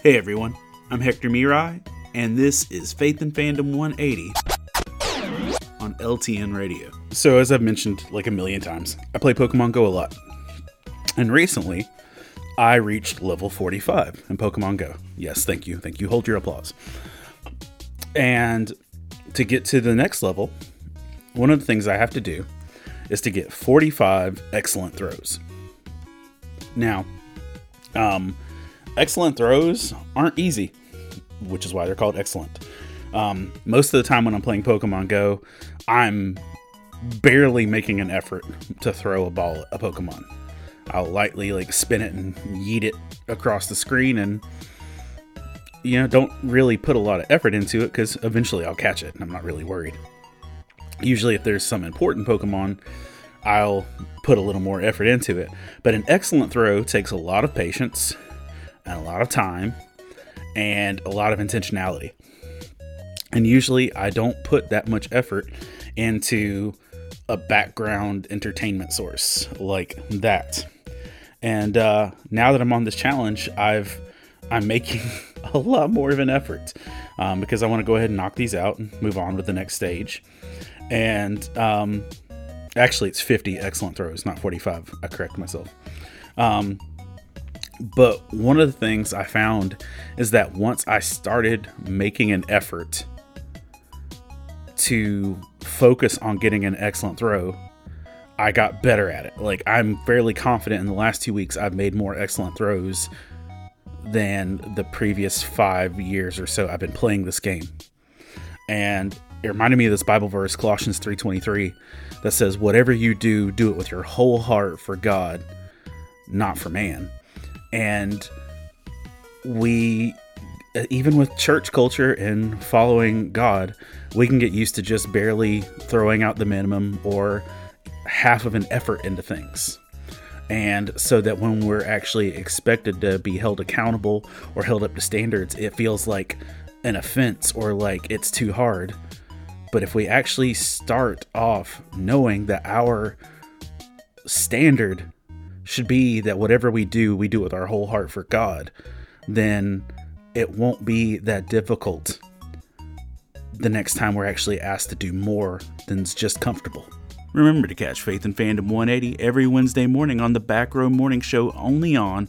Hey everyone, I'm Hector Mirai, and this is Faith and Fandom 180 on LTN Radio. So, as I've mentioned like a million times, I play Pokemon Go a lot. And recently, I reached level 45 in Pokemon Go. Yes, thank you. Thank you. Hold your applause. And to get to the next level, one of the things I have to do is to get 45 excellent throws. Now, um, excellent throws aren't easy, which is why they're called excellent. Um, most of the time when I'm playing Pokemon Go, I'm barely making an effort to throw a ball at a Pokemon. I'll lightly like spin it and yeet it across the screen and you know, don't really put a lot of effort into it because eventually I'll catch it and I'm not really worried. Usually, if there's some important Pokemon, I'll put a little more effort into it. But an excellent throw takes a lot of patience and a lot of time and a lot of intentionality. And usually, I don't put that much effort into a background entertainment source like that. And uh, now that I'm on this challenge, I've I'm making a lot more of an effort um, because I want to go ahead and knock these out and move on with the next stage. And um, actually, it's 50 excellent throws, not 45. I correct myself. Um, but one of the things I found is that once I started making an effort to focus on getting an excellent throw, I got better at it. Like, I'm fairly confident in the last two weeks, I've made more excellent throws than the previous five years or so I've been playing this game. And it reminded me of this Bible verse, Colossians 3:23, that says, "Whatever you do, do it with your whole heart for God, not for man." And we uh, even with church culture and following God, we can get used to just barely throwing out the minimum or half of an effort into things. And so that when we're actually expected to be held accountable or held up to standards, it feels like an offense or like it's too hard. But if we actually start off knowing that our standard should be that whatever we do, we do it with our whole heart for God, then it won't be that difficult the next time we're actually asked to do more than's just comfortable. Remember to catch Faith and Fandom 180 every Wednesday morning on the Back Row Morning Show only on